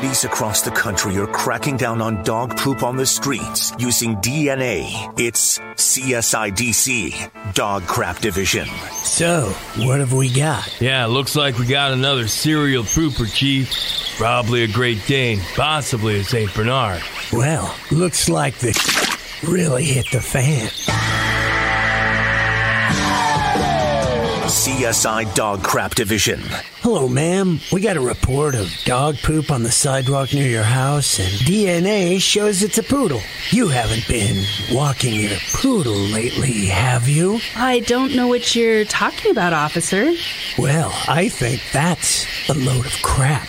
cities across the country are cracking down on dog poop on the streets using DNA. It's CSIDC, Dog Crap Division. So, what have we got? Yeah, looks like we got another serial trooper, Chief. Probably a Great Dane, possibly a St. Bernard. Well, looks like the really hit the fan. CSI Dog Crap Division. Hello, ma'am. We got a report of dog poop on the sidewalk near your house, and DNA shows it's a poodle. You haven't been walking your poodle lately, have you? I don't know what you're talking about, officer. Well, I think that's a load of crap.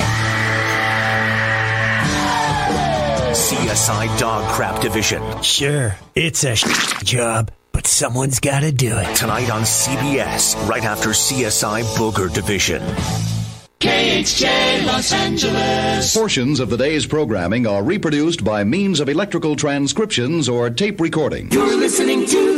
CSI Dog Crap Division. Sure, it's a job, but someone's got to do it. Tonight on CBS, right after CSI Booger Division. KHJ Los Angeles. Portions of the day's programming are reproduced by means of electrical transcriptions or tape recording. You're listening to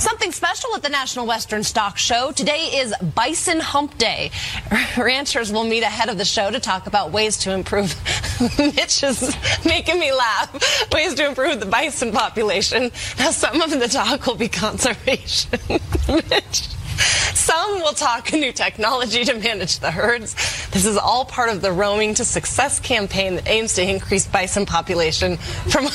Something special at the National Western Stock Show. Today is Bison Hump Day. Ranchers will meet ahead of the show to talk about ways to improve. Mitch is making me laugh. Ways to improve the bison population. Now, some of the talk will be conservation. Mitch. Some will talk new technology to manage the herds. This is all part of the Roaming to Success campaign that aims to increase bison population from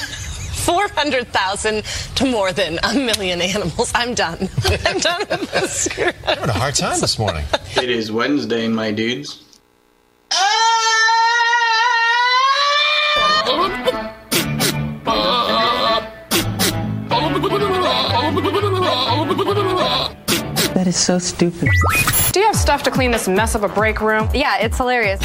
400,000 to more than a million animals. I'm done. I'm done with this. You're having a hard time this morning. It is Wednesday, my dudes. That is so stupid. Do you have stuff to clean this mess of a break room? Yeah, it's hilarious.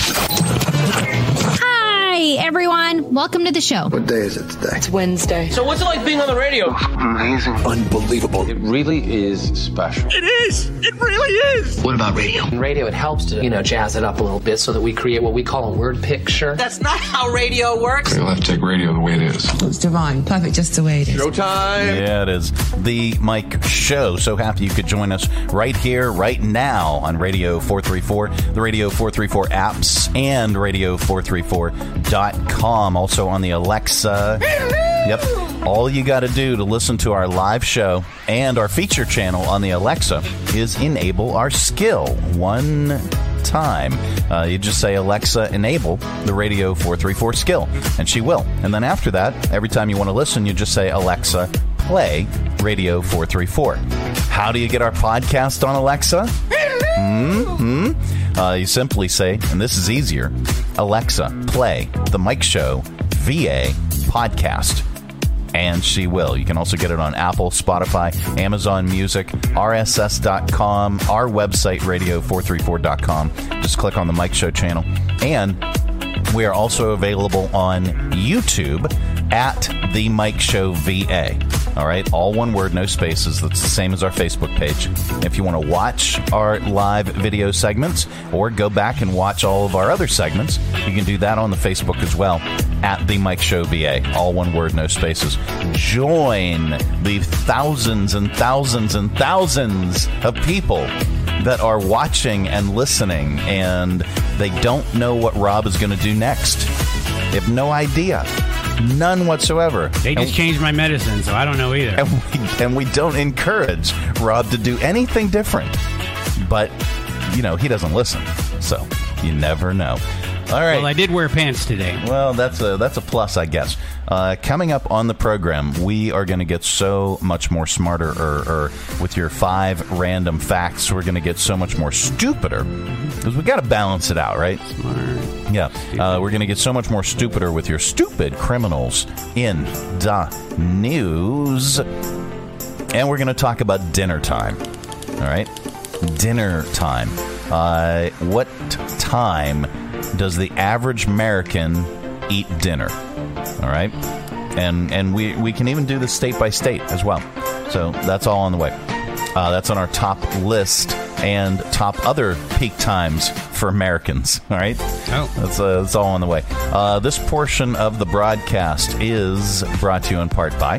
Hi, everyone. Welcome to the show. What day is it today? It's Wednesday. So, what's it like being on the radio? Amazing. Unbelievable. It really is special. It is. It really is. What about radio? In radio, it helps to, you know, jazz it up a little bit so that we create what we call a word picture. That's not how radio works. You'll have to take radio the way it is. It's divine. Perfect just the way it is. Showtime. Yeah, it is. The Mike Show. So happy you could join us right here, right now on Radio 434, the Radio 434 apps, and Radio434.com. Also on the Alexa. Yep. All you got to do to listen to our live show and our feature channel on the Alexa is enable our skill. One time. Uh, you just say, Alexa, enable the Radio 434 skill, and she will. And then after that, every time you want to listen, you just say, Alexa, play Radio 434. How do you get our podcast on Alexa? hmm Uh, you simply say, and this is easier Alexa, play the Mike Show VA podcast and she will. You can also get it on Apple, Spotify, Amazon Music, RSS.com, our website, radio434.com. Just click on the Mike Show channel. And we are also available on YouTube at The Mike Show VA. All right, all one word, no spaces. That's the same as our Facebook page. If you want to watch our live video segments or go back and watch all of our other segments, you can do that on the Facebook as well at The Mike Show VA. All one word, no spaces. Join the thousands and thousands and thousands of people that are watching and listening, and they don't know what Rob is going to do next. They have no idea. None whatsoever. They just and, changed my medicine, so I don't know either. And we, and we don't encourage Rob to do anything different. But, you know, he doesn't listen. So you never know. All right. Well, I did wear pants today. Well, that's a that's a plus, I guess. Uh, coming up on the program, we are going to get so much more smarter. Or, or with your five random facts, we're going to get so much more stupider because we got to balance it out, right? Smart. Yeah, uh, we're going to get so much more stupider with your stupid criminals in the news, and we're going to talk about dinner time. All right, dinner time. Uh, what time? Does the average American eat dinner? All right, and and we we can even do this state by state as well. So that's all on the way. Uh, that's on our top list and top other peak times for Americans. All right, oh, that's uh, that's all on the way. Uh, this portion of the broadcast is brought to you in part by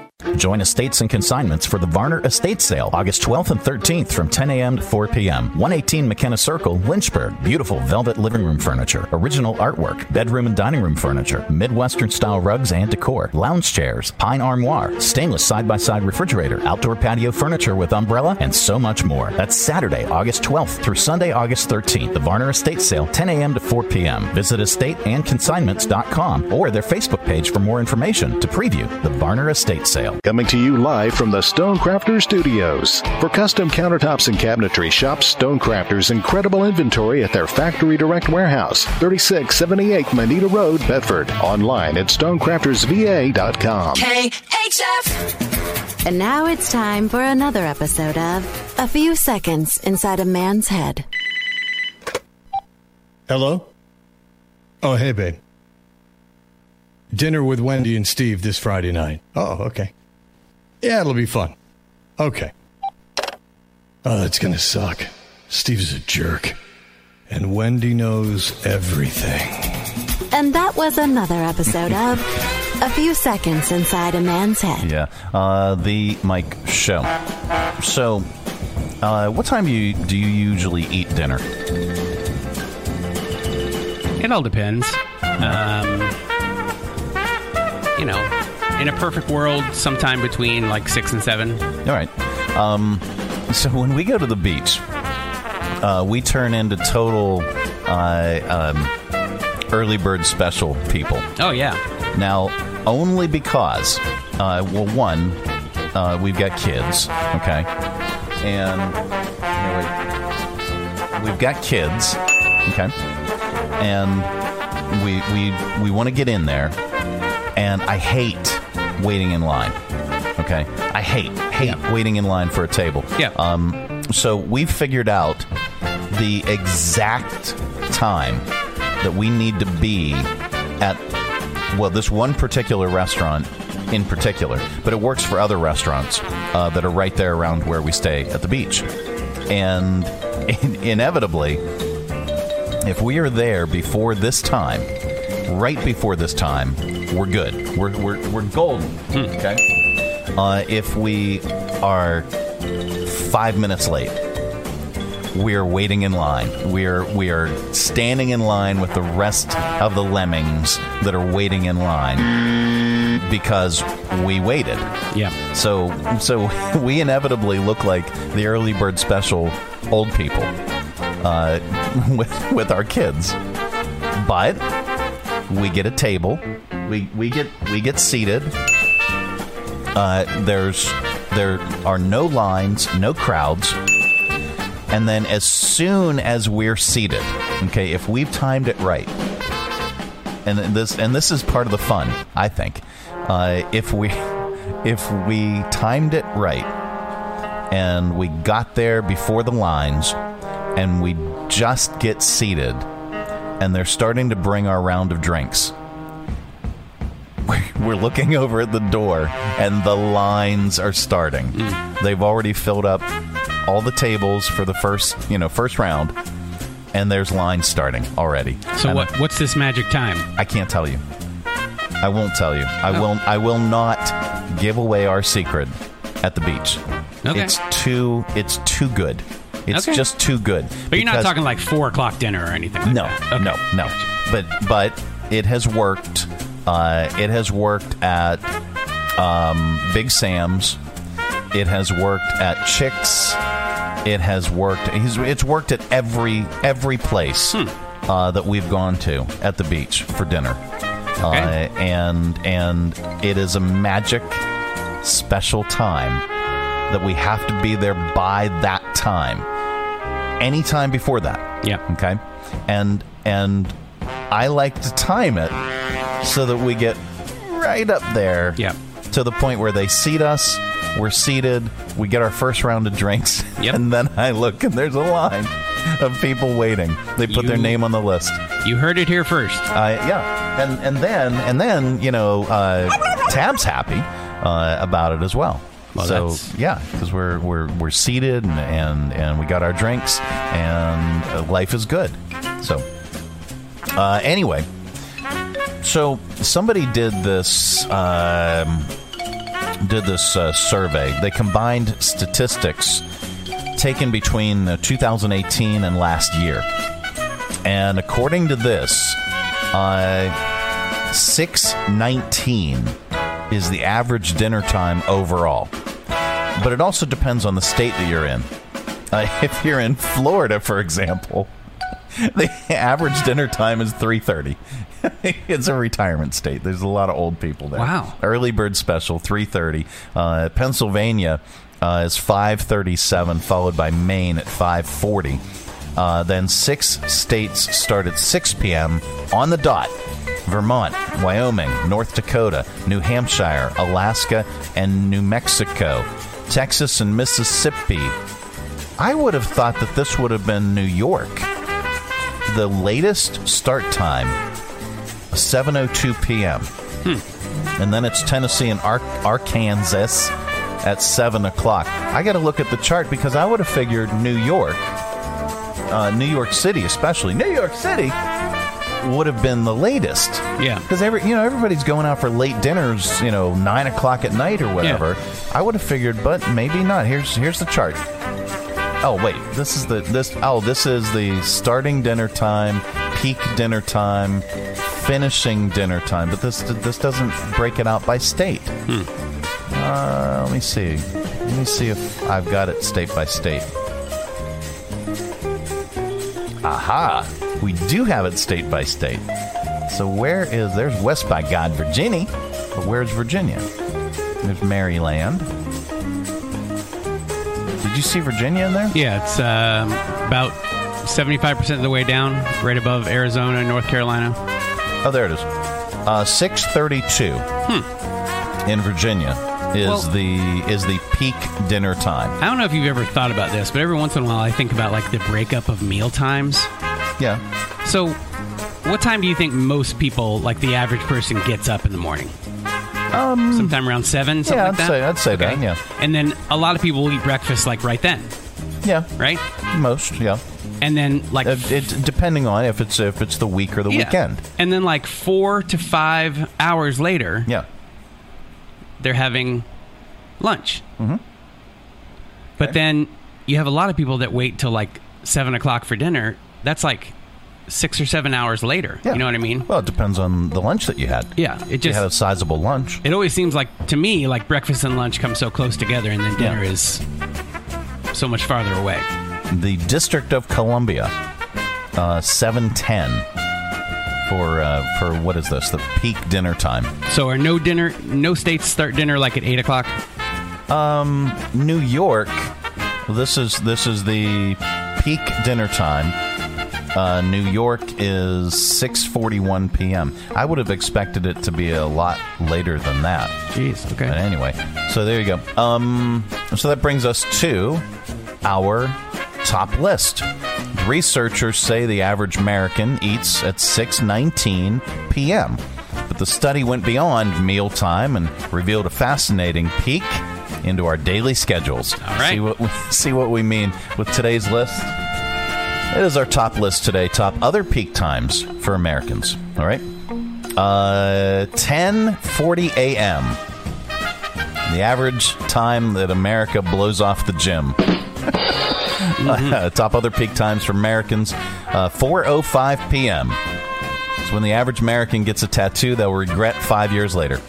Join Estates and Consignments for the Varner Estate Sale, August 12th and 13th from 10 a.m. to 4 p.m. 118 McKenna Circle, Lynchburg. Beautiful velvet living room furniture, original artwork, bedroom and dining room furniture, Midwestern style rugs and decor, lounge chairs, pine armoire, stainless side by side refrigerator, outdoor patio furniture with umbrella, and so much more. That's Saturday, August 12th through Sunday, August 13th. The Varner Estate Sale, 10 a.m. to 4 p.m. Visit estateandconsignments.com or their Facebook page for more information to preview the Varner Estate Sale. Coming to you live from the Stonecrafter Studios. For custom countertops and cabinetry, shop Stonecrafter's incredible inventory at their Factory Direct Warehouse, 3678 Moneta Road, Bedford. Online at stonecraftersva.com. KHF! And now it's time for another episode of A Few Seconds Inside a Man's Head. Hello? Oh, hey, babe. Dinner with Wendy and Steve this Friday night. Oh, okay. Yeah, it'll be fun. Okay. Oh, that's gonna suck. Steve's a jerk. And Wendy knows everything. And that was another episode of A Few Seconds Inside a Man's Head. Yeah, uh, the Mike Show. So, uh, what time do you, do you usually eat dinner? It all depends. Um, you know, in a perfect world, sometime between like six and seven. All right. Um, so when we go to the beach, uh, we turn into total uh, um, early bird special people. Oh yeah. Now, only because, uh, well, one, uh, we've got kids, okay, and you know, we've got kids, okay, and we we we want to get in there, and I hate waiting in line. Okay, I hate hate yeah. waiting in line for a table. Yeah. Um. So we've figured out the exact time that we need to be at well this one particular restaurant in particular, but it works for other restaurants uh, that are right there around where we stay at the beach, and in- inevitably, if we are there before this time, right before this time, we're good. We're we're, we're golden. Hmm. Okay. Uh, if we are five minutes late, we are waiting in line. We are we are standing in line with the rest of the lemmings that are waiting in line because we waited. Yeah. So so we inevitably look like the early bird special old people uh, with with our kids, but we get a table. We we get we get seated. Uh, there's there are no lines, no crowds. And then as soon as we're seated, okay, if we've timed it right, and this and this is part of the fun, I think. Uh, if we if we timed it right and we got there before the lines and we just get seated and they're starting to bring our round of drinks. We're looking over at the door and the lines are starting. Mm. They've already filled up all the tables for the first, you know, first round and there's lines starting already. So And what? What's this magic time? I can't tell you. I won't tell you. I Oh. will I will not give away our secret at the beach. Okay. It's too it's too good. It's Okay. just too good. But you're not talking like four o'clock dinner or anything. Like no, that. Okay. no, no. But but it has worked Uh, it has worked at um, Big Sam's. It has worked at Chicks. It has worked. He's, it's worked at every every place uh, that we've gone to at the beach for dinner, uh, and and it is a magic special time that we have to be there by that time. Any time before that, yeah, okay, and and I like to time it so that we get right up there, yeah, to the point where they seat us. We're seated. We get our first round of drinks, and then I look and there's a line of people waiting. They put their name on the list. You heard it here first. Uh, yeah, and and then and then you know, uh, Tab's happy uh, about it as well. Well, so yeah, because we're we're we're seated and, and and we got our drinks and uh, life is good. So uh, anyway, so somebody did this. Um, did this uh, survey. They combined statistics taken between uh, 2018 and last year. And according to this, uh, 619 is the average dinner time overall. But it also depends on the state that you're in. Uh, if you're in Florida, for example, the average dinner time is 3.30 it's a retirement state there's a lot of old people there Wow. early bird special 3.30 uh, pennsylvania uh, is 5.37 followed by maine at 5.40 uh, then six states start at 6 p.m on the dot vermont wyoming north dakota new hampshire alaska and new mexico texas and mississippi i would have thought that this would have been new york the latest start time 7:02 p.m. and then it's Tennessee and Ar- Arkansas at seven o'clock. I got to look at the chart because I would have figured New York, uh, New York City, especially New York City, would have been the latest. Yeah, because every you know everybody's going out for late dinners, you know, nine o'clock at night or whatever. Yeah. I would have figured, but maybe not. Here's here's the chart. Oh wait, this is the this oh this is the starting dinner time, peak dinner time, finishing dinner time. But this this doesn't break it out by state. Uh, let me see. Let me see if I've got it state by state. Aha! We do have it state by state. So where is there's West by God, Virginia, but where's Virginia? There's Maryland. Did you see Virginia in there? Yeah, it's um, about 75% of the way down, right above Arizona and North Carolina. Oh, there it is. Uh, Six thirty-two in Virginia is Well- the is the peak dinner time. I don't know if you've ever thought about this, but every once in a while I think about like the breakup of meal times. Yeah. So, what time do you think most people, like the average person, gets up in the morning? Um, sometime around seven. Something yeah, like I'd that? say I'd say that. Yeah, And then a lot of people will eat breakfast like right then. Yeah. Right. most. Yeah. And then like it, it depending on if it's if it's the week or the Yeah. weekend. And then like four to five hours later, yeah, they're having lunch. Mm-hmm. But then you have a lot of people that wait till like seven o'clock for dinner. That's like six or seven hours later. You know what I mean? Well, it depends on the lunch that you had. Yeah, it you just had a sizable lunch. It always seems like to me like breakfast and lunch come so close together, and then dinner is so much farther away. The District of Columbia, uh, seven ten for uh, for what is this? The peak dinner time. So are no dinner, no states start dinner like at eight o'clock? Um, New York. This is this is the peak dinner time. Uh, New York is 6:41 p.m. I would have expected it to be a lot later than that. Jeez. Okay. But anyway, so there you go. Um, so that brings us to our top list. Researchers say the average American eats at 6:19 p.m. But the study went beyond mealtime and revealed a fascinating peek into our daily schedules. All right. See what we, see what we mean with today's list. It is our top list today. Top other peak times for Americans. All right. Uh, 10:40 a.m. The average time that America blows off the gym. Uh, top other peak times for Americans: uh, 4:05 p.m. It's when the average American gets a tattoo they'll regret five years later.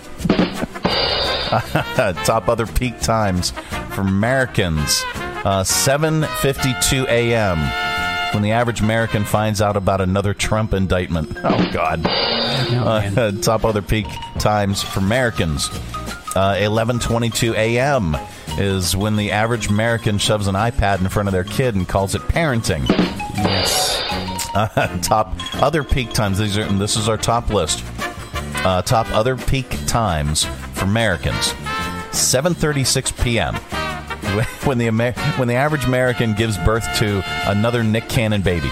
Top other peak times for Americans. Uh, 7.52 a.m. When the average American finds out about another Trump indictment. Oh, God. Uh, top other peak times for Americans. Uh, 11.22 a.m. is when the average American shoves an iPad in front of their kid and calls it parenting. Yes. Uh, top other peak times. These are this is our top list. Uh, top other peak times for Americans. 7:36 p.m. when the Amer- when the average American gives birth to another Nick Cannon baby.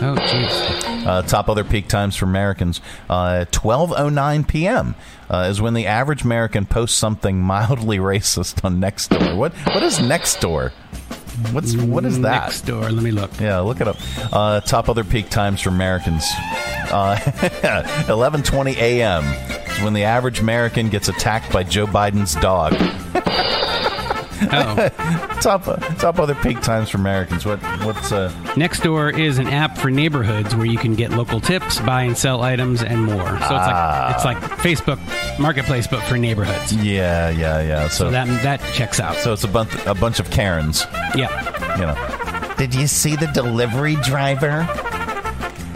Oh, jeez. Uh, top other peak times for Americans. Uh, 12:09 p.m. Uh, is when the average American posts something mildly racist on Nextdoor. What what is Nextdoor? What's what is that? Next door. Let me look. Yeah, look it up. Uh, top other peak times for Americans. Uh, 11:20 a.m. is when the average American gets attacked by Joe Biden's dog. Oh. top top other peak times for Americans. What what's uh Nextdoor is an app for neighborhoods where you can get local tips, buy and sell items, and more. So it's Ah. like it's like Facebook Marketplace, but for neighborhoods. yeah yeah yeah. So, So that that checks out. so it's a bunch a bunch of Karens. Yeah. You know. Did you see the delivery driver?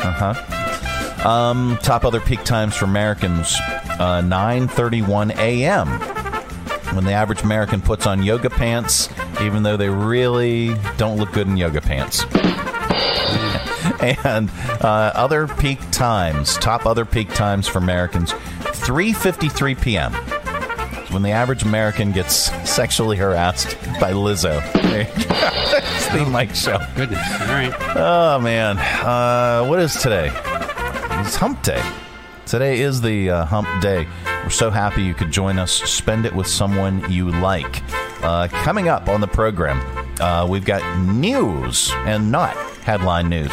Uh huh. Um, top other peak times for Americans: uh, 9:31 a.m. When the average American puts on yoga pants, even though they really don't look good in yoga pants. and uh, other peak times, top other peak times for Americans: 3:53 p.m. When the average American gets sexually harassed by Lizzo. There you go. It's the Mike Show. Goodness. All right. Oh man, uh, what is today? It's Hump Day. Today is the uh, Hump Day. We're so happy you could join us. Spend it with someone you like. Uh, coming up on the program, uh, we've got news and not headline news.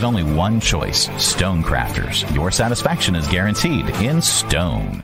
only one choice Stonecrafters. Your satisfaction is guaranteed in stone.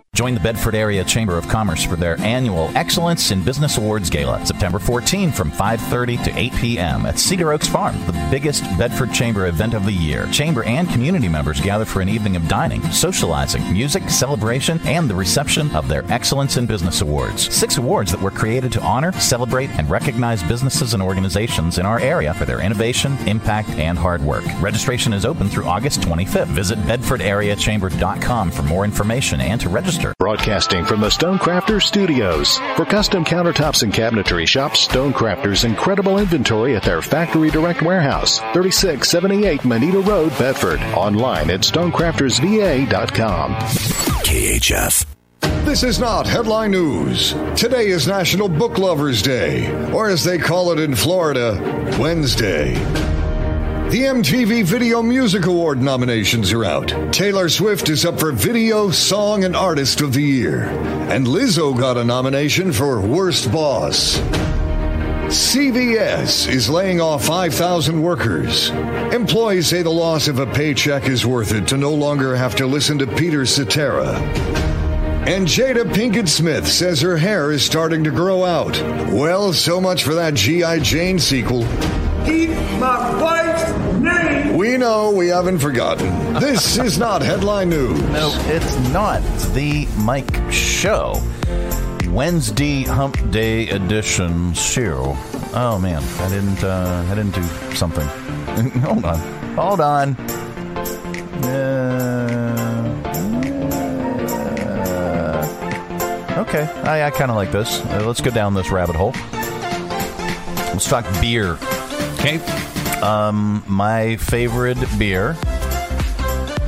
Join the Bedford Area Chamber of Commerce for their annual Excellence in Business Awards Gala, September 14 from 5:30 to 8 p.m. at Cedar Oaks Farm, the biggest Bedford Chamber event of the year. Chamber and community members gather for an evening of dining, socializing, music, celebration, and the reception of their Excellence in Business Awards. Six awards that were created to honor, celebrate, and recognize businesses and organizations in our area for their innovation, impact, and hard work. Registration is open through August 25th. Visit bedfordareachamber.com for more information and to register. Broadcasting from the Stonecrafters Studios. For custom countertops and cabinetry, shop Stonecrafters' incredible inventory at their Factory Direct Warehouse, 3678 Moneta Road, Bedford. Online at stonecraftersva.com. KHF. This is not headline news. Today is National Book Lovers Day, or as they call it in Florida, Wednesday. The MTV Video Music Award nominations are out. Taylor Swift is up for Video, Song, and Artist of the Year. And Lizzo got a nomination for Worst Boss. CVS is laying off 5,000 workers. Employees say the loss of a paycheck is worth it to no longer have to listen to Peter Cetera. And Jada Pinkett Smith says her hair is starting to grow out. Well, so much for that G.I. Jane sequel. Keep my wife's name. We know we haven't forgotten. This is not headline news. No, it's not. The Mike Show. Wednesday Hump Day edition show. Oh man, I didn't. Uh, I didn't do something. Hold on. Hold on. Uh, okay, I, I kind of like this. Uh, let's go down this rabbit hole. Let's talk beer. Okay. Um, my favorite beer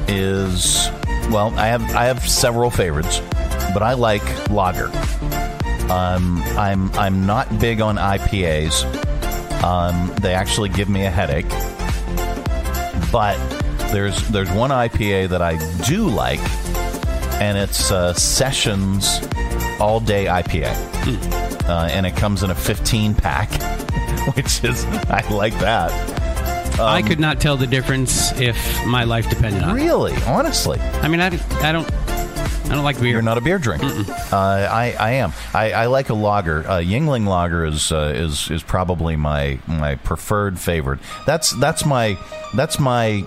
is well, I have I have several favorites, but I like lager. Um, I'm I'm not big on IPAs. Um, they actually give me a headache. But there's there's one IPA that I do like, and it's uh, Sessions All Day IPA, uh, and it comes in a 15 pack, which is I like that. I could not tell the difference if my life depended on it. Really, honestly. I mean, I, I don't. I don't like beer. You're not a beer drinker. Uh, I, I am. I, I like a lager. Uh, Yuengling lager is uh, is is probably my my preferred favorite. That's that's my that's my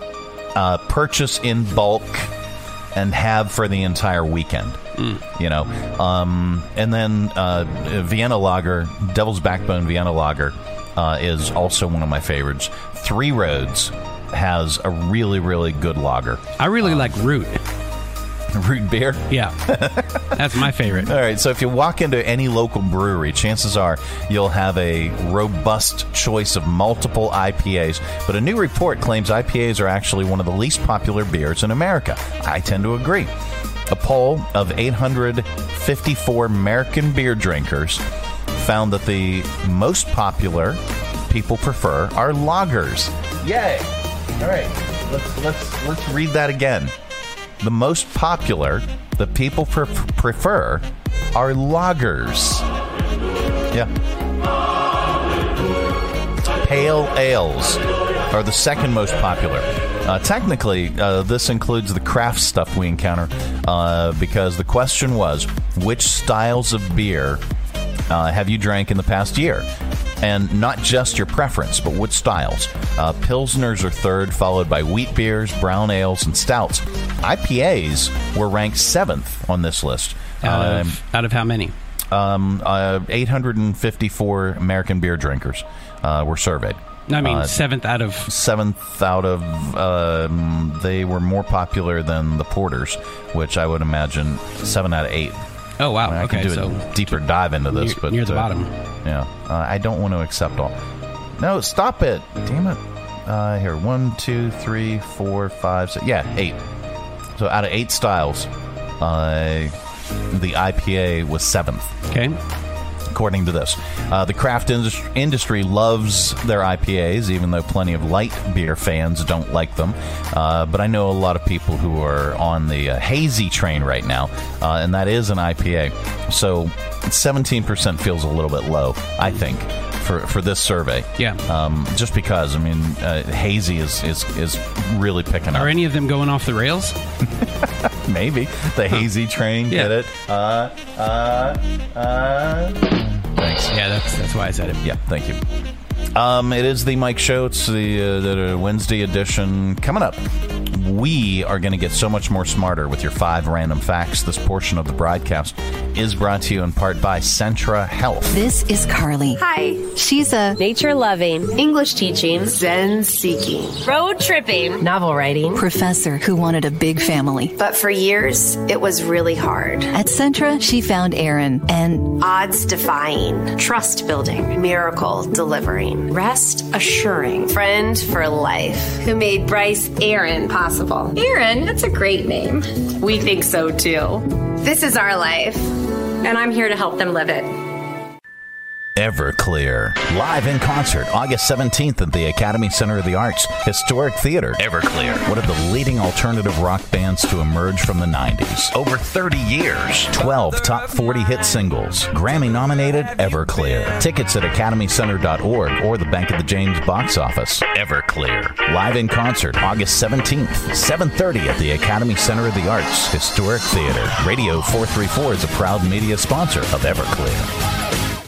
uh, purchase in bulk and have for the entire weekend. You know, um, and then uh, Vienna lager, Devil's Backbone Vienna lager, uh, is also one of my favorites. Three Roads has a really really good lager. I really like Root. Root beer. Yeah, that's my favorite. All right, so if you walk into any local brewery, chances are you'll have a robust choice of multiple IPAs. But a new report claims IPAs are actually one of the least popular beers in America. I tend to agree. A poll of 854 American beer drinkers found that the most popular people prefer are lagers. Yay! All right, let's let's let's read that again. The most popular that people pre- prefer are lagers. Yeah. Pale ales are the second most popular. Uh, technically, uh, this includes the craft stuff we encounter uh, because the question was which styles of beer uh, have you drank in the past year? And not just your preference, but what styles. Uh, Pilsners are third, followed by wheat beers, brown ales, and stouts. IPAs were ranked seventh on this list. Out Um, of, out of how many? um, uh, 854 American beer drinkers uh, were surveyed. I mean, Uh, seventh out of. seventh out of um, they were more popular than the porters, which I would imagine seven out of eight. Oh wow! I okay, could do so a deeper dive into this, near- but near the uh, bottom. Yeah, uh, I don't want to accept all. No, stop it! Damn it! Uh, here, one, two, three, four, five, six. Yeah, eight. So out of eight styles, uh, the IPA was seventh. Okay. According to this, uh, the craft indus- industry loves their IPAs, even though plenty of light beer fans don't like them. Uh, but I know a lot of people who are on the uh, hazy train right now, uh, and that is an IPA. So 17% feels a little bit low, I think. For, for this survey, Yeah. um, just because I mean, uh, hazy is, is is really picking up. Are any of them going off the rails? Maybe the hazy train. Yeah. Get it? Uh, uh, uh. Thanks. Yeah, that's that's why I said it. Yeah, thank you. Um, it is the Mike Show. It's the, uh, the Wednesday edition coming up. We are going to get so much more smarter with your five random facts. This portion of the broadcast is brought to you in part by Centra Health. This is Carly. Hi. She's a Nature loving, English teaching, Zen seeking, road tripping, novel writing. professor who wanted a big family. But for years, it was really hard. At Centra, she found Aaron and Odds defying, trust building, miracle delivering, rest assuring, friend for life, who made Bryce Aaron possible. Aaron, that's a great name. We think so too. This is our life, and I'm here to help them live it. Everclear. Live in concert August 17th at the Academy Center of the Arts, Historic Theater. Everclear, one of the leading alternative rock bands to emerge from the 90s. Over 30 years, 12 top 40 hit singles. Grammy nominated Everclear. Tickets at academycenter.org or the Bank of the James box office. Everclear. Live in concert August 17th, 7:30 at the Academy Center of the Arts, Historic Theater. Radio 434 is a proud media sponsor of Everclear.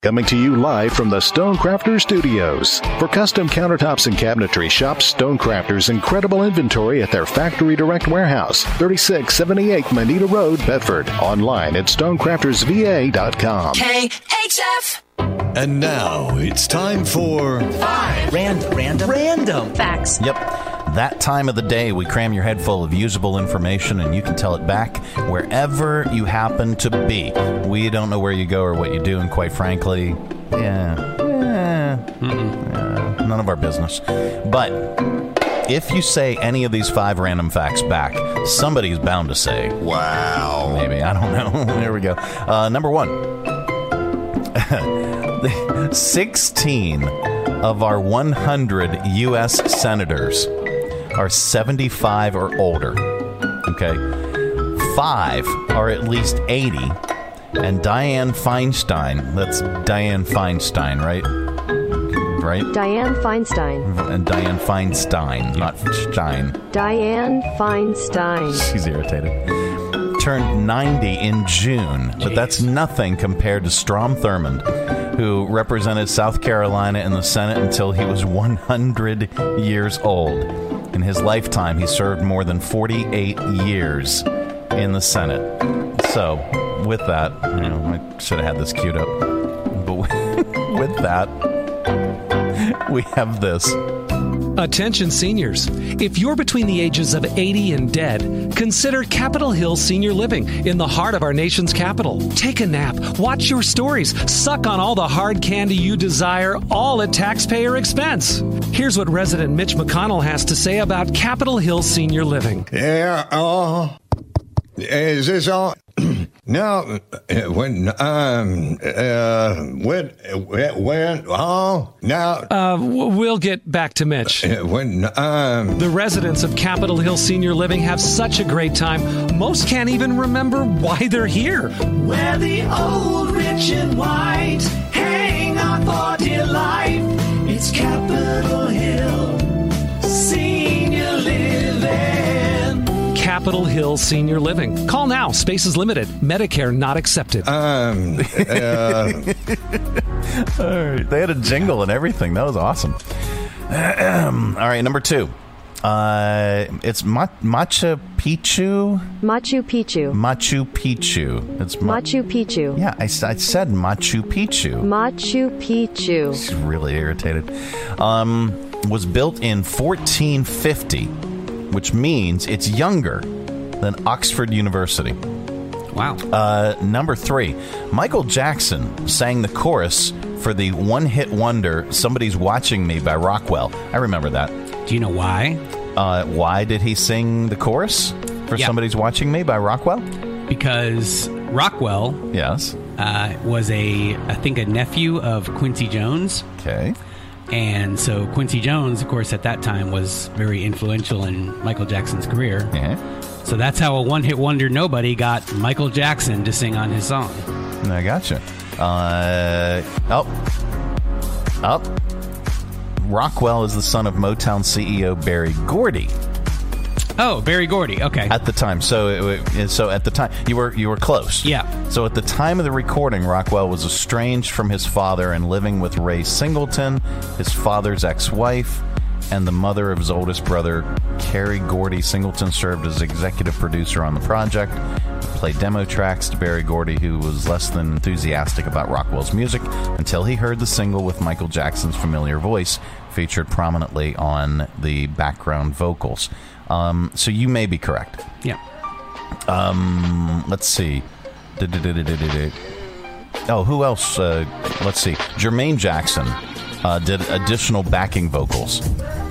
Coming to you live from the Stonecrafters Studios. For custom countertops and cabinetry, shop Stonecrafters' incredible inventory at their Factory Direct Warehouse, 3678 Moneta Road, Bedford. Online at stonecraftersva.com. KHF. And now it's time for Five. Random. Random. Random. Facts. Yep. That time of the day, we cram your head full of usable information and you can tell it back wherever you happen to be. We don't know where you go or what you do, and quite frankly, yeah, yeah, yeah, none of our business. But if you say any of these five random facts back, somebody's bound to say, Wow. Maybe. I don't know. there we go. Uh, number one 16 of our 100 U.S. senators are 75 or older. Okay. Five are at least 80. And Dianne Feinstein, that's Dianne Feinstein, right? Right? Dianne Feinstein. And Dianne Feinstein, not Stein. Dianne Feinstein. She's irritated. Turned 90 in June, but that's nothing compared to Strom Thurmond, who represented South Carolina in the Senate until he was 100 years old. In his lifetime, he served more than 48 years in the Senate. So, with that, you know, I should have had this queued up. But with that, we have this. Attention seniors. If you're between the ages of 80 and dead, consider Capitol Hill Senior Living in the heart of our nation's capital. Take a nap, watch your stories, suck on all the hard candy you desire, all at taxpayer expense. Here's what resident Mitch McConnell has to say about Capitol Hill Senior Living. Yeah, uh, is this all? no, uh, when, um, uh, when, when, oh, now. Uh, we'll get back to Mitch. when, um. The residents of Capitol Hill Senior Living have such a great time, most can't even remember why they're here. Where the old, rich, and white hang on for dear life. It's Capitol Hill Senior Living. Capitol Hill Senior Living. Call now. Space is limited. Medicare not accepted. Um, uh, All right. They had a jingle and everything. That was awesome. All right, number two. Uh, it's Ma- Machu Picchu. Machu Picchu. Machu Picchu. It's Ma- Machu Picchu. Yeah, I said Machu Picchu. Machu Picchu. She's really irritated. Um, was built in 1450, which means it's younger than Oxford University. Wow. Uh, number three, Michael Jackson sang the chorus for the one hit wonder Somebody's Watching Me by Rockwell. I remember that. Do you know why? Uh, why did he sing the chorus for Yeah. Somebody's Watching Me by Rockwell? Because Rockwell Yes. uh, was a, I think, a nephew of Quincy Jones. Okay. And so Quincy Jones, of course, at that time was very influential in Michael Jackson's career. Yeah. So that's how a one hit wonder nobody got Michael Jackson to sing on his song. I gotcha. Uh, oh. Up. Rockwell is the son of Motown CEO Berry Gordy. Oh, Berry Gordy. Okay. At the time, so it, so at the time you were you were close. Yeah. So at the time of the recording, Rockwell was estranged from his father and living with Ray Singleton, his father's ex-wife, and the mother of his oldest brother, Kerry Gordy. Singleton served as executive producer on the project, played demo tracks to Berry Gordy, who was less than enthusiastic about Rockwell's music until he heard the single with Michael Jackson's familiar voice featured prominently on the background vocals. Um, so you may be correct. Yeah. Um, let's see. Oh, who else? Uh, let's see. Jermaine Jackson uh, did additional backing vocals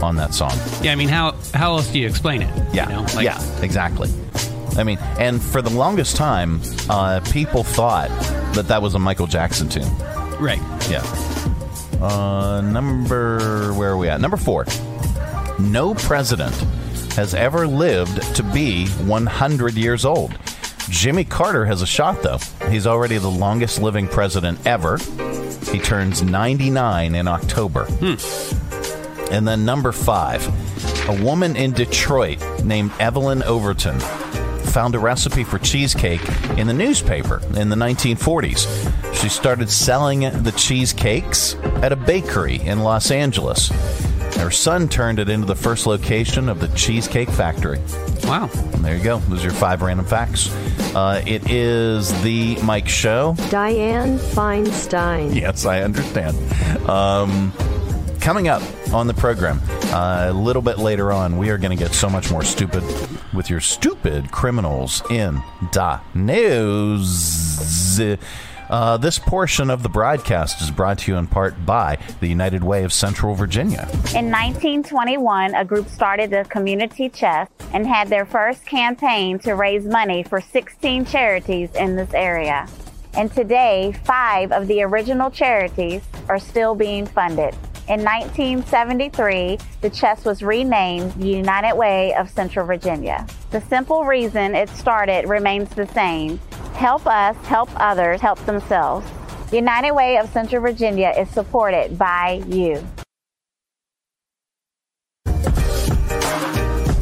on that song. Yeah, I mean, how how else do you explain it? Yeah, You know, like- yeah, exactly. I mean, and for the longest time, uh, people thought that that was a Michael Jackson tune. Right. Yeah. Uh, number where are we at? Number four. No president has ever lived to be 100 years old. Jimmy Carter has a shot, though. He's already the longest living president ever. He turns 99 in October. Hmm. And then number five, a woman in Detroit named Evelyn Overton found a recipe for cheesecake in the newspaper in the 1940s. She started selling the cheesecakes at a bakery in Los Angeles. Her son turned it into the first location of the Cheesecake Factory. Wow. And there you go. Those are your five random facts. Uh, it is the Mike Show. Dianne Feinstein. Yes, I understand. Um, coming up on the program, uh, a little bit later on, we are going to get so much more stupid with your stupid criminals in the news. Uh, this portion of the broadcast is brought to you in part by the United Way of Central Virginia. In 1921, a group started the Community Chest and had their first campaign to raise money for 16 charities in this area. And today, five of the original charities are still being funded. In 1973, the chest was renamed the United Way of Central Virginia. The simple reason it started remains the same help us help others help themselves. The United Way of Central Virginia is supported by you.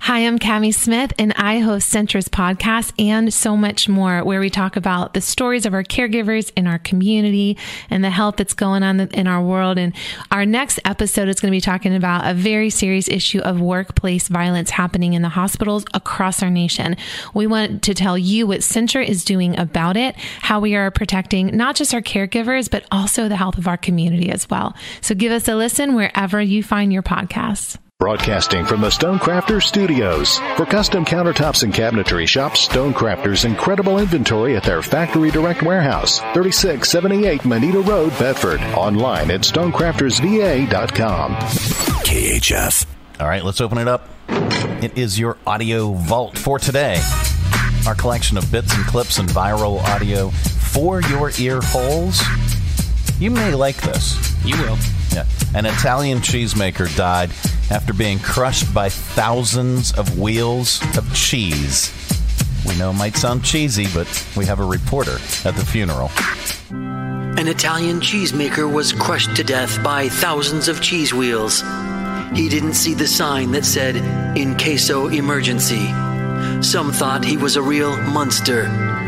Hi, I'm Cami Smith, and I host Centra's podcast and so much more, where we talk about the stories of our caregivers in our community and the health that's going on in our world. And our next episode is going to be talking about a very serious issue of workplace violence happening in the hospitals across our nation. We want to tell you what Centra is doing about it, how we are protecting not just our caregivers, but also the health of our community as well. So give us a listen wherever you find your podcasts. Broadcasting from the Stonecrafters Studios. For custom countertops and cabinetry, shop Stonecrafters' incredible inventory at their Factory Direct Warehouse, 3678 Moneta Road, Bedford. Online at stonecraftersva.com. KHF. All right, let's open it up. It is your audio vault for today. Our collection of bits and clips and viral audio for your ear holes. You may like this. You will. An Italian cheesemaker died after being crushed by thousands of wheels of cheese. We know it might sound cheesy, but we have a reporter at the funeral. An Italian cheesemaker was crushed to death by thousands of cheese wheels. He didn't see the sign that said, In caso emergency. Some thought he was a real monster,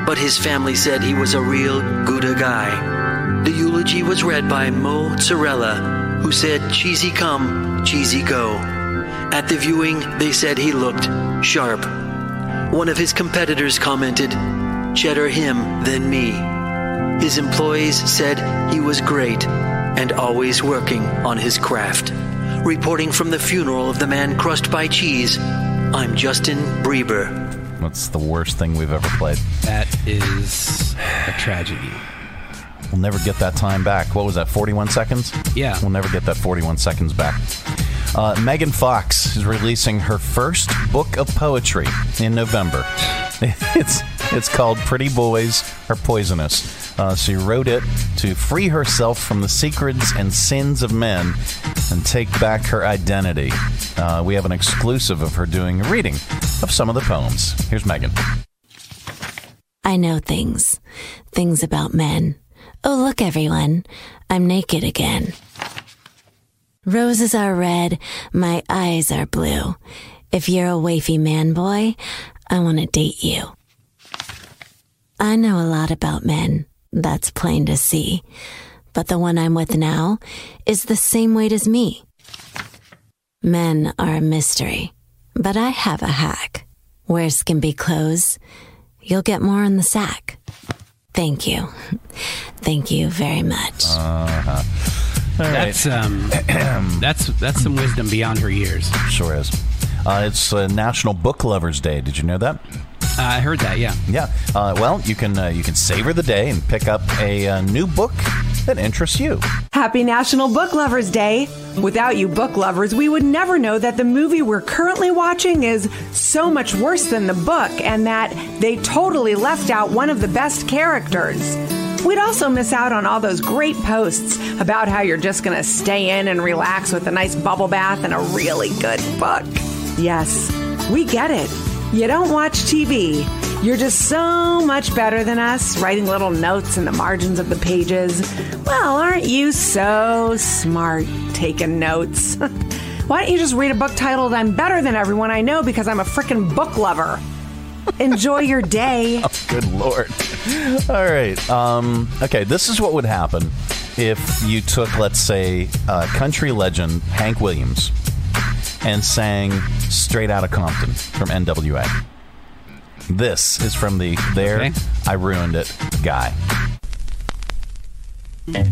but his family said he was a real Gouda guy. The eulogy was read by Mo Zarella, who said, Cheesy come, cheesy go. At the viewing, they said he looked sharp. One of his competitors commented, Cheddar him than me. His employees said he was great and always working on his craft. Reporting from the funeral of the man crushed by cheese, I'm Justin Bieber. What's the worst thing we've ever played? That is a tragedy. We'll never get that time back. What was that, 41 seconds? Yeah. We'll never get that 41 seconds back. Uh, Megan Fox is releasing her first book of poetry in November. It's it's called "Pretty Boys Are Poisonous." Uh, she wrote it to free herself from the secrets and sins of men and take back her identity. Uh, we have an exclusive of her doing a reading of some of the poems. Here's Megan. I know things, things about men. Oh, look, everyone, I'm naked again. Roses are red, my eyes are blue. If you're a wafy man boy, I want to date you. I know a lot about men, that's plain to see, but the one I'm with now is the same weight as me. Men are a mystery, but I have a hack. Wear skimpy clothes, you'll get more in the sack. Thank you. Thank you very much. Uh-huh. All right. That's um, that's that's some wisdom beyond her years. Sure is. Uh, it's uh, National Book Lovers Day. Did you know that? Uh, I heard that. Yeah. Yeah. Uh, well, you can uh, you can savor the day and pick up a uh, new book that interests you. Happy National Book Lovers Day! Without you book lovers, we would never know that the movie we're currently watching is so much worse than the book and that they totally left out one of the best characters. We'd also miss out on all those great posts about how you're just going to stay in and relax with a nice bubble bath and a really good book. Yes, we get it. You don't watch TV. You're just so much better than us, writing little notes in the margins of the pages. Well, aren't you so smart taking notes? Why don't you just read a book titled I'm Better Than Everyone I Know because I'm a frickin' book lover? Enjoy your day. Oh, good lord. All right. Um, okay, this is what would happen if you took, let's say, uh, country legend Hank Williams and sang Straight Outta Compton from NWA. This is from the There Okay. I Ruined It guy.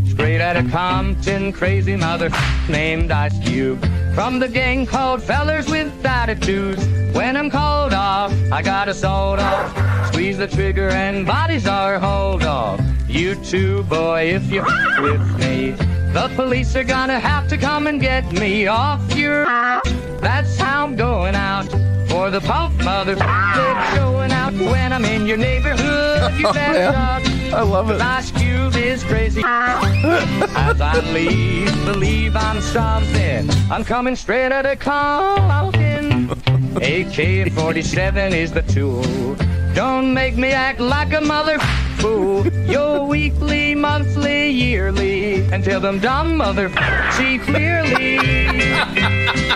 Straight out of Compton, crazy mother named Ice Cube. From the gang called Fellers with Attitudes. When I'm called off, I got a sold off. Squeeze the trigger and bodies are hauled off. You too, boy, if you're with me. The police are gonna have to come and get me off your. That's how I'm going out. For the pulp mother, they're showing out when I'm in your neighborhood. You Oh, better man. I love it. Ice Cube is crazy. As I leave, believe I'm something. I'm coming straight out of Compton. AK 47 is the tool. Don't make me act like a mother fool. Your weekly, monthly, yearly, until them dumb mother see clearly.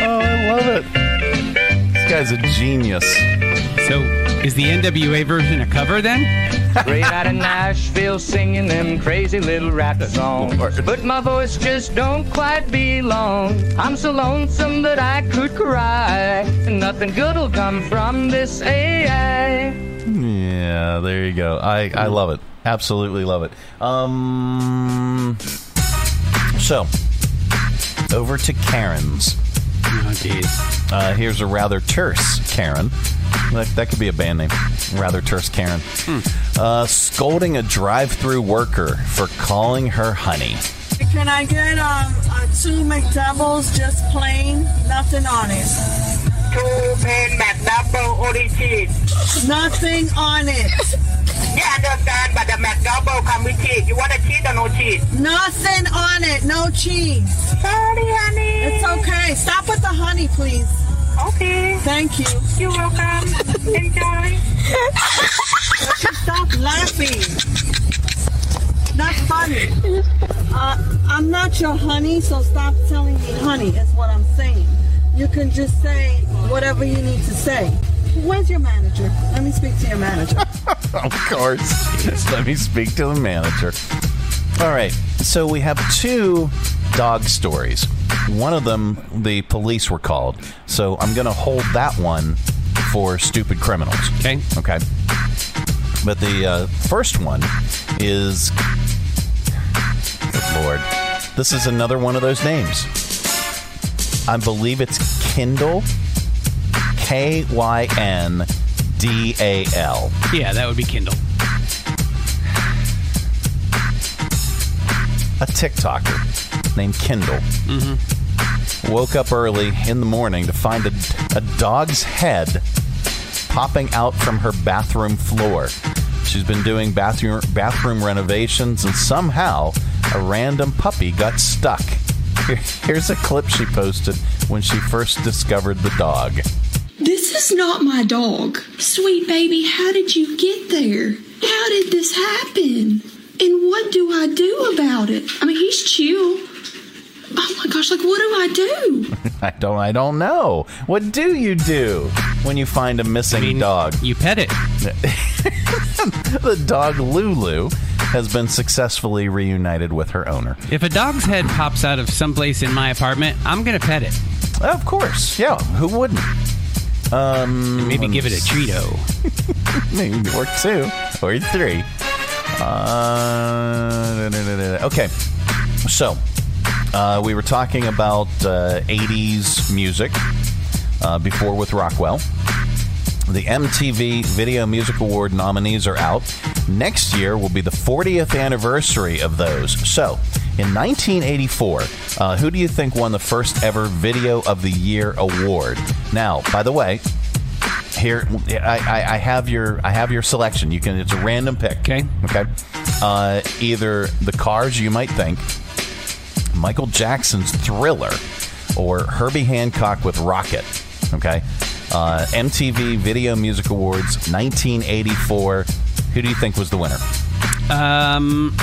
Oh, I love it. This guy's a genius. So, is the NWA version a cover then? Straight out of Nashville singing them crazy little rap songs. But my voice just don't quite belong. I'm so lonesome that I could cry. And nothing good'll come from this AI. Yeah, there you go. I, I love it. Absolutely love it. Um, so, over to Karen's. Oh. Uh, here's a rather terse Karen. That, that could be a band name. Rather terse Karen. Uh, scolding a drive through worker for calling her honey. Can I get um, uh, two McDoubles, just plain, nothing on it? Two plain McDouble, only cheese. Nothing on it. Yeah, I understand, but the McDouble come with cheese. You want a cheese or no cheese? Nothing on it, no cheese. Sorry, honey. It's okay. Stop with the honey, please. Okay. Thank you. You're welcome. Enjoy. Stop laughing. Not funny. Uh, I'm not your honey, so stop telling me honey, is what I'm saying. You can just say whatever you need to say. Where's your manager? Let me speak to your manager. of course. Let me speak to the manager. All right. So we have two dog stories. One of them, the police were called. So I'm going to hold that one for stupid criminals. Okay. Okay. But the uh, first one is. Good Lord. This is another one of those names. I believe it's Kindle. K Y N D A L. Yeah, that would be Kindle. A TikToker named Kendall. Mm-hmm. woke up early in the morning to find a, a dog's head popping out from her bathroom floor. She's been doing bathroom bathroom renovations, and somehow a random puppy got stuck. Here- Here's a clip she posted when she first discovered the dog. This is not my dog. Sweet baby, how did you get there? How did this happen? And what do I do about it? I mean, he's chill. Oh my gosh, like what do I do? I don't I don't know. What do you do when you find a missing dog? You pet it. the dog Lulu has been successfully reunited with her owner. If a dog's head pops out of someplace in my apartment, I'm gonna pet it. Of course, yeah. Who wouldn't? Um, Maybe give it a Cheeto. Maybe, or two, or three. Uh, okay, so uh, we were talking about uh, 80s music uh, before with Rockwell. The MTV Video Music Award nominees are out. Next year will be the 40th anniversary of those. So, in 1984, uh, who do you think won the first ever Video of the Year award? Now, by the way, here I, I, I have your I have your selection. You can it's a random pick. Okay. Okay. Uh, either the Cars you might think, Michael Jackson's Thriller, or Herbie Hancock with Rocket. Okay. Uh, MTV Video Music Awards 1984. Who do you think was the winner? Um,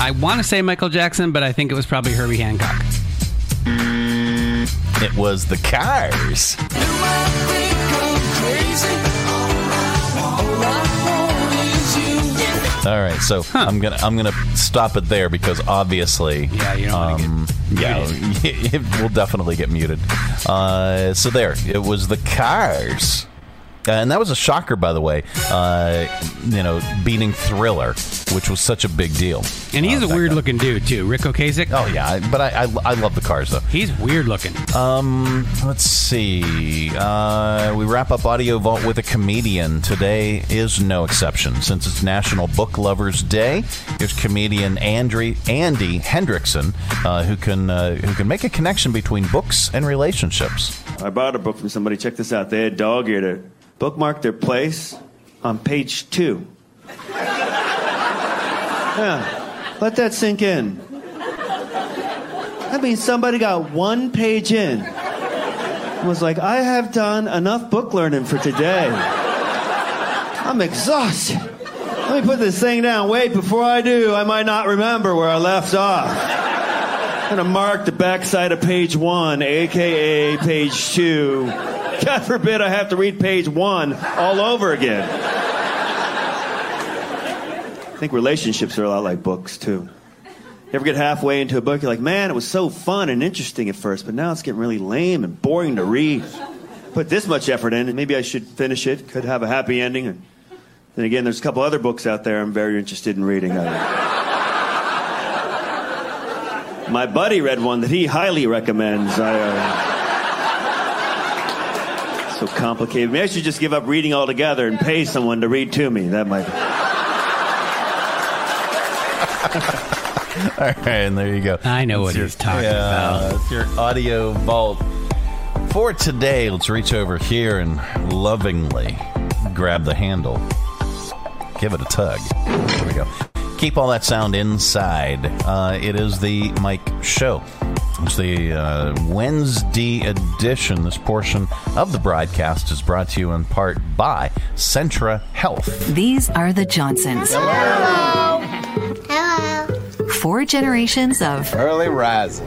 I want to say Michael Jackson, but I think it was probably Herbie Hancock. It was the Cars. All right, so I'm gonna I'm gonna stop it there because obviously, yeah, you um, yeah, it will definitely get muted. Uh, so there, it was the Cars. Uh, and that was a shocker, by the way. Uh, you know, beating Thriller, which was such a big deal. And he's Uh, a weird then. looking dude too, Ric Ocasek. Oh yeah, I- but I, I I love the cars though. He's weird looking. Um, let's see. Uh, we wrap up Audio Vault with a comedian. Today is no exception. Since it's National Book Lovers Day, here's comedian Andri, Andy Hendrickson, uh, who can uh, who can make a connection between books and relationships. I bought a book from somebody. Check this out. They had dog eared it. Bookmark their place on page two. Yeah, let that sink in. That means somebody got one page in. and Was like, I have done enough book learning for today. I'm exhausted. Let me put this thing down. Wait, before I do, I might not remember where I left off. I'm gonna mark the backside of page one, aka page two. God forbid I have to read page one all over again. I think relationships are a lot like books, too. You ever get halfway into a book, you're like, man, it was so fun and interesting at first, but now it's getting really lame and boring to read. Put this much effort in it, maybe I should finish it, could have a happy ending. And then again, there's a couple other books out there I'm very interested in reading. My buddy read one that he highly recommends. I, uh, so complicated. Maybe I should just give up reading altogether and pay someone to read to me. That might. All right, and there you go. I know That's what he's talking yeah, about. It's your audio vault for today. Let's reach over here and lovingly grab the handle. Give it a tug. There we go. Keep all that sound inside. Uh, it is the Mike Show. It's the uh, Wednesday edition. This portion of the broadcast is brought to you in part by Centra Health. These are the Johnsons. Hello! Hello. Four generations of Early rising.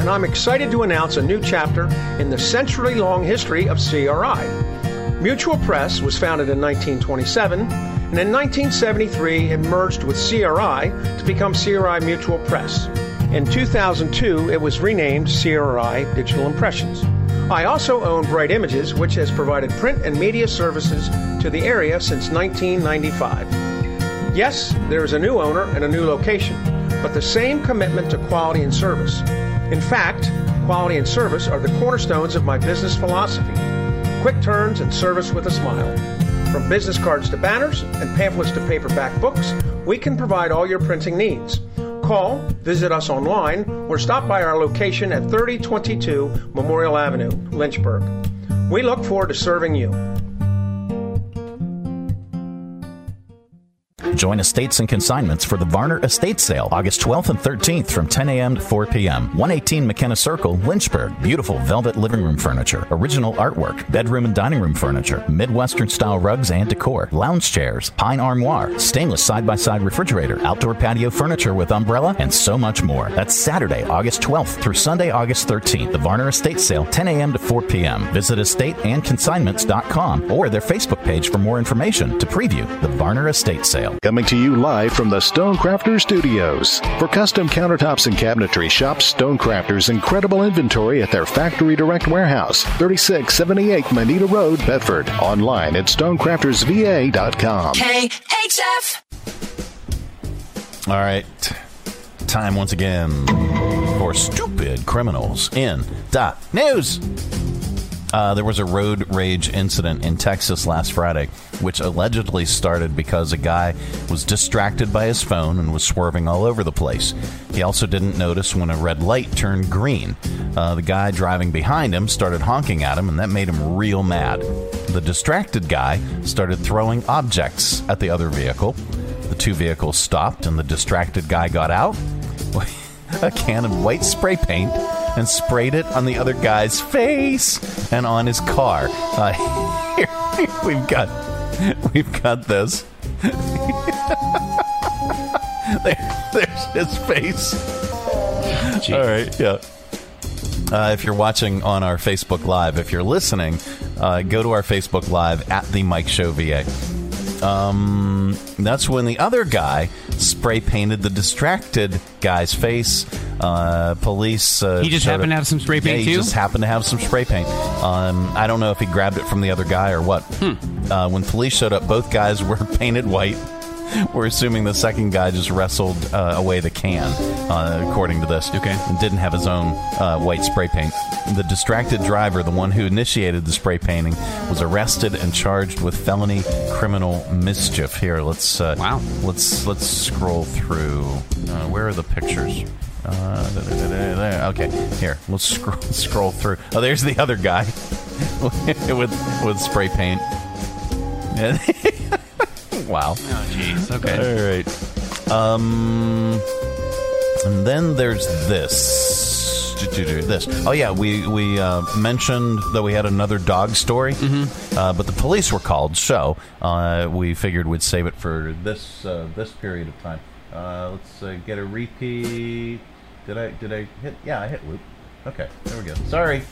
and I'm excited to announce a new chapter in the century long history of CRI. Mutual Press was founded in 1927, and in 1973 it merged with CRI to become CRI Mutual Press. In 2002, it was renamed CRI Digital Impressions. I also own Bright Images, which has provided print and media services to the area since 1995. Yes, there is a new owner and a new location, but the same commitment to quality and service. In fact, quality and service are the cornerstones of my business philosophy. Quick turns and service with a smile. From business cards to banners and pamphlets to paperback books, we can provide all your printing needs. Call, visit us online, or stop by our location at 3022 Memorial Avenue, Lynchburg. We look forward to serving you. Join Estates and Consignments for the Varner Estate Sale, August 12th and 13th from 10 a.m. to 4 p.m. 118 McKenna Circle, Lynchburg. Beautiful velvet living room furniture, original artwork, bedroom and dining room furniture, Midwestern style rugs and decor, lounge chairs, pine armoire, stainless side by side refrigerator, outdoor patio furniture with umbrella, and so much more. That's Saturday, August 12th through Sunday, August 13th. The Varner Estate Sale, 10 a.m. to 4 p.m. Visit estateandconsignments.com or their Facebook page for more information to preview the Varner Estate Sale. Coming to you live from the Stonecrafter Studios. For custom countertops and cabinetry, shop Stonecrafter's incredible inventory at their Factory Direct Warehouse, 3678 Moneta Road, Bedford. Online at stonecraftersva.com. KHF. All right. Time once again for stupid criminals in the news. Uh, there was a road rage incident in Texas last Friday, which allegedly started because a guy was distracted by his phone and was swerving all over the place. He also didn't notice when a red light turned green. Uh, the guy driving behind him started honking at him, and that made him real mad. The distracted guy started throwing objects at the other vehicle. The two vehicles stopped, and the distracted guy got out a can of white spray paint and sprayed it on the other guy's face and on his car. Uh, here, we've got we've got this. there, there's his face. All right, yeah. Uh, if you're watching on our Facebook Live, if you're listening, uh, go to our Facebook Live at the Mike Show VA. Um, that's when the other guy spray painted the distracted guy's face. Uh, police. Uh, He just happened to have some spray paint, Yeah, he too? just happened to have some spray paint. Um, I don't know if he grabbed it from the other guy or what. Hmm. Uh, when police showed up, both guys were painted white. We're assuming the second guy just wrestled uh, away the can, uh, according to this. Okay. And didn't have his own uh, white spray paint. The distracted driver, the one who initiated the spray painting, was arrested and charged with felony criminal mischief. Here, let's uh, wow. Let's let's scroll through. Uh, where are the pictures? Uh, da- da- da-. Okay, here. Let's scroll scroll through. Oh, there's the other guy with with spray paint. Wow. Oh, jeez. Okay. All right. Um, and then there's this. This. Oh yeah, we we uh, mentioned that we had another dog story, mm-hmm. uh, but the police were called, so uh, we figured we'd save it for this uh, this period of time. Uh, let's uh, get a repeat. Did I did I hit? Yeah, I hit loop. Okay, there we go. Sorry.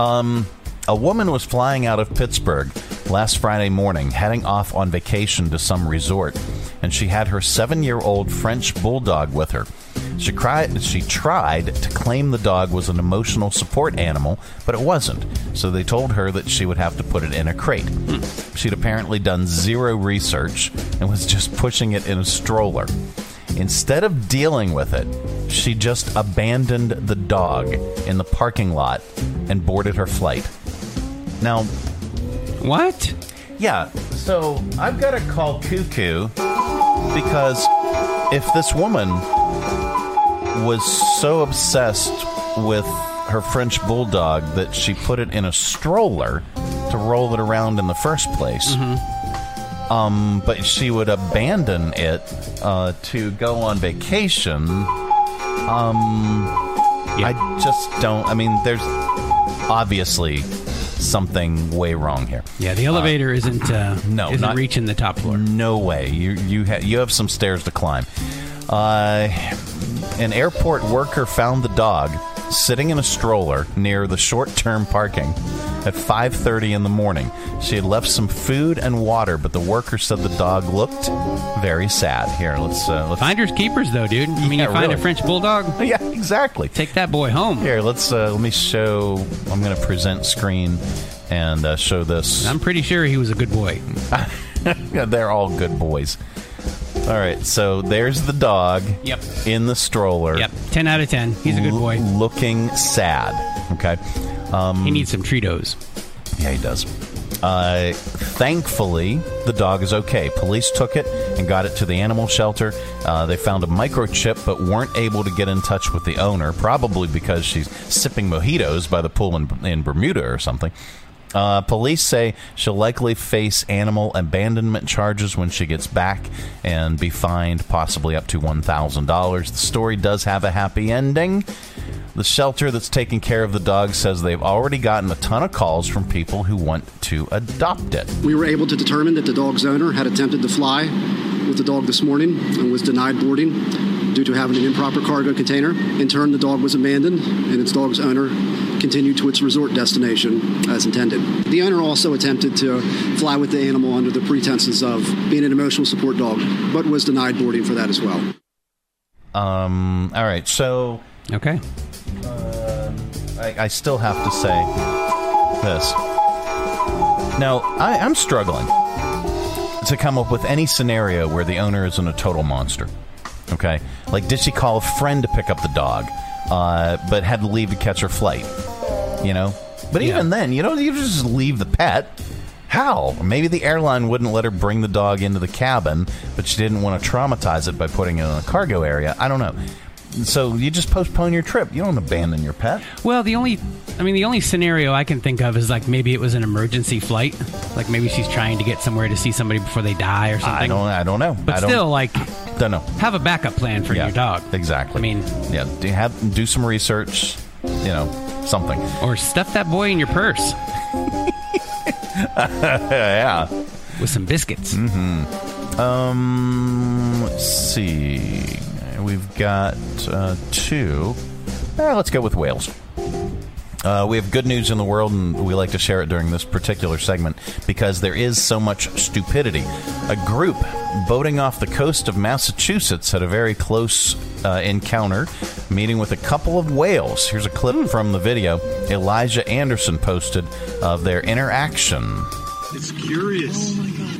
Um, a woman was flying out of Pittsburgh last Friday morning, heading off on vacation to some resort, and she had her seven-year-old French bulldog with her. She cried. She tried to claim the dog was an emotional support animal, but it wasn't. So they told her that she would have to put it in a crate. She'd apparently done zero research and was just pushing it in a stroller. Instead of dealing with it, she just abandoned the dog in the parking lot and boarded her flight. Now, what? Yeah, so I've got to call Cuckoo because if this woman was so obsessed with her French bulldog that she put it in a stroller to roll it around in the first place. Um, but she would abandon it uh, to go on vacation. Um, I just don't. I mean, there's obviously something way wrong here. Yeah, the elevator isn't uh, no, isn't not- reaching the top floor. No way. You you ha- you have some stairs to climb. Uh, an airport worker found the dog sitting in a stroller near the short-term parking at 5:30 in the morning. She had left some food and water, but the worker said the dog looked very sad. Here, let's uh, let's Finders keepers, though, dude. I mean, Yeah, you find really. a French bulldog. Yeah, exactly. Take that boy home. Here, let's uh, let me show. I'm going to present screen and uh, show this. I'm pretty sure he was a good boy. Yeah, They're all good boys. All right, so there's the dog. Yep. In the stroller. Yep. Ten out of ten. He's a good boy. looking sad. Okay. Um, He needs some Treatos. Yeah, he does. Uh, thankfully, the dog is okay. Police took it and got it to the animal shelter. Uh, they found a microchip, but weren't able to get in touch with the owner, probably because she's sipping mojitos by the pool in, in Bermuda or something. Uh, police say she'll likely face animal abandonment charges when she gets back and be fined possibly up to $1,000. The story does have a happy ending. The shelter that's taking care of the dog says they've already gotten a ton of calls from people who want to adopt it. We were able to determine that the dog's owner had attempted to fly with the dog this morning and was denied boarding due to having an improper cargo container. In turn, the dog was abandoned and its dog's owner continued to its resort destination as intended. The owner also attempted to fly with the animal under the pretenses of being an emotional support dog, but was denied boarding for that as well. Um, all right, so. Okay. Uh, I, I still have to say this. Now, I, I'm struggling to come up with any scenario where the owner isn't a total monster. Okay? Like, did she call a friend to pick up the dog, uh, but had to leave to catch her flight? You know? But even then, you don't you just leave the pet. How? Maybe the airline wouldn't let her bring the dog into the cabin, but she didn't want to traumatize it by putting it in a cargo area. I don't know. So you just postpone your trip. You don't abandon your pet. Well, the only, I mean, the only scenario I can think of is like maybe it was an emergency flight. Like maybe she's trying to get somewhere to see somebody before they die or something. I don't. I don't know. But I don't, still, like, don't know. have a backup plan for Yeah, your dog. Exactly. I mean, yeah. Do have do some research. You know, something. Or stuff that boy in your purse. yeah. With some biscuits. Mm-hmm. Um. Let's see. We've got uh, two. Eh, let's go with whales. Uh, we have good news in the world, and we like to share it during this particular segment because there is so much stupidity. A group boating off the coast of Massachusetts had a very close uh, encounter, meeting with a couple of whales. Here's a clip from the video Elijah Anderson posted of their interaction. It's curious. Oh my god.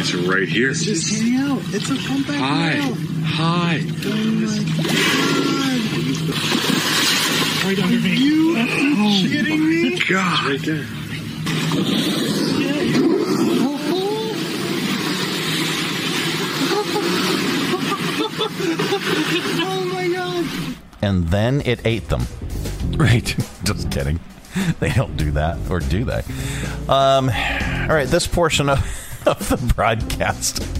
It's right here. It's just hanging out. It's a comeback. Hi. now. Hi. Hi. Oh my god. Right under me. You Oh kidding me? God. Right there. oh my god. and then it ate them. Right. Just kidding. They don't do that, or do they? Um, all right, this portion of, of the broadcast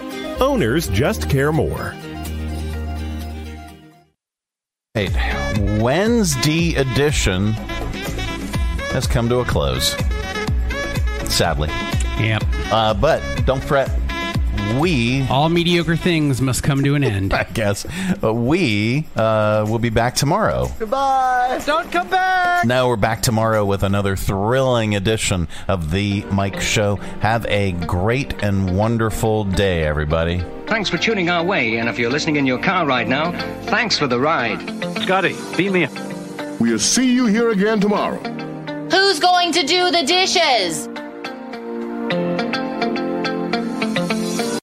Owners just care more. Right. Wednesday edition has come to a close. Sadly. Yep. Uh, but don't fret. We all mediocre things must come to an end. I guess uh, we uh, will be back tomorrow. Goodbye. Don't come back. Now we're back tomorrow with another thrilling edition of the Mike Show. Have a great and wonderful day, everybody. Thanks for tuning our way, and if you're listening in your car right now, thanks for the ride. Scotty, beat me up. We'll see you here again tomorrow. Who's going to do the dishes?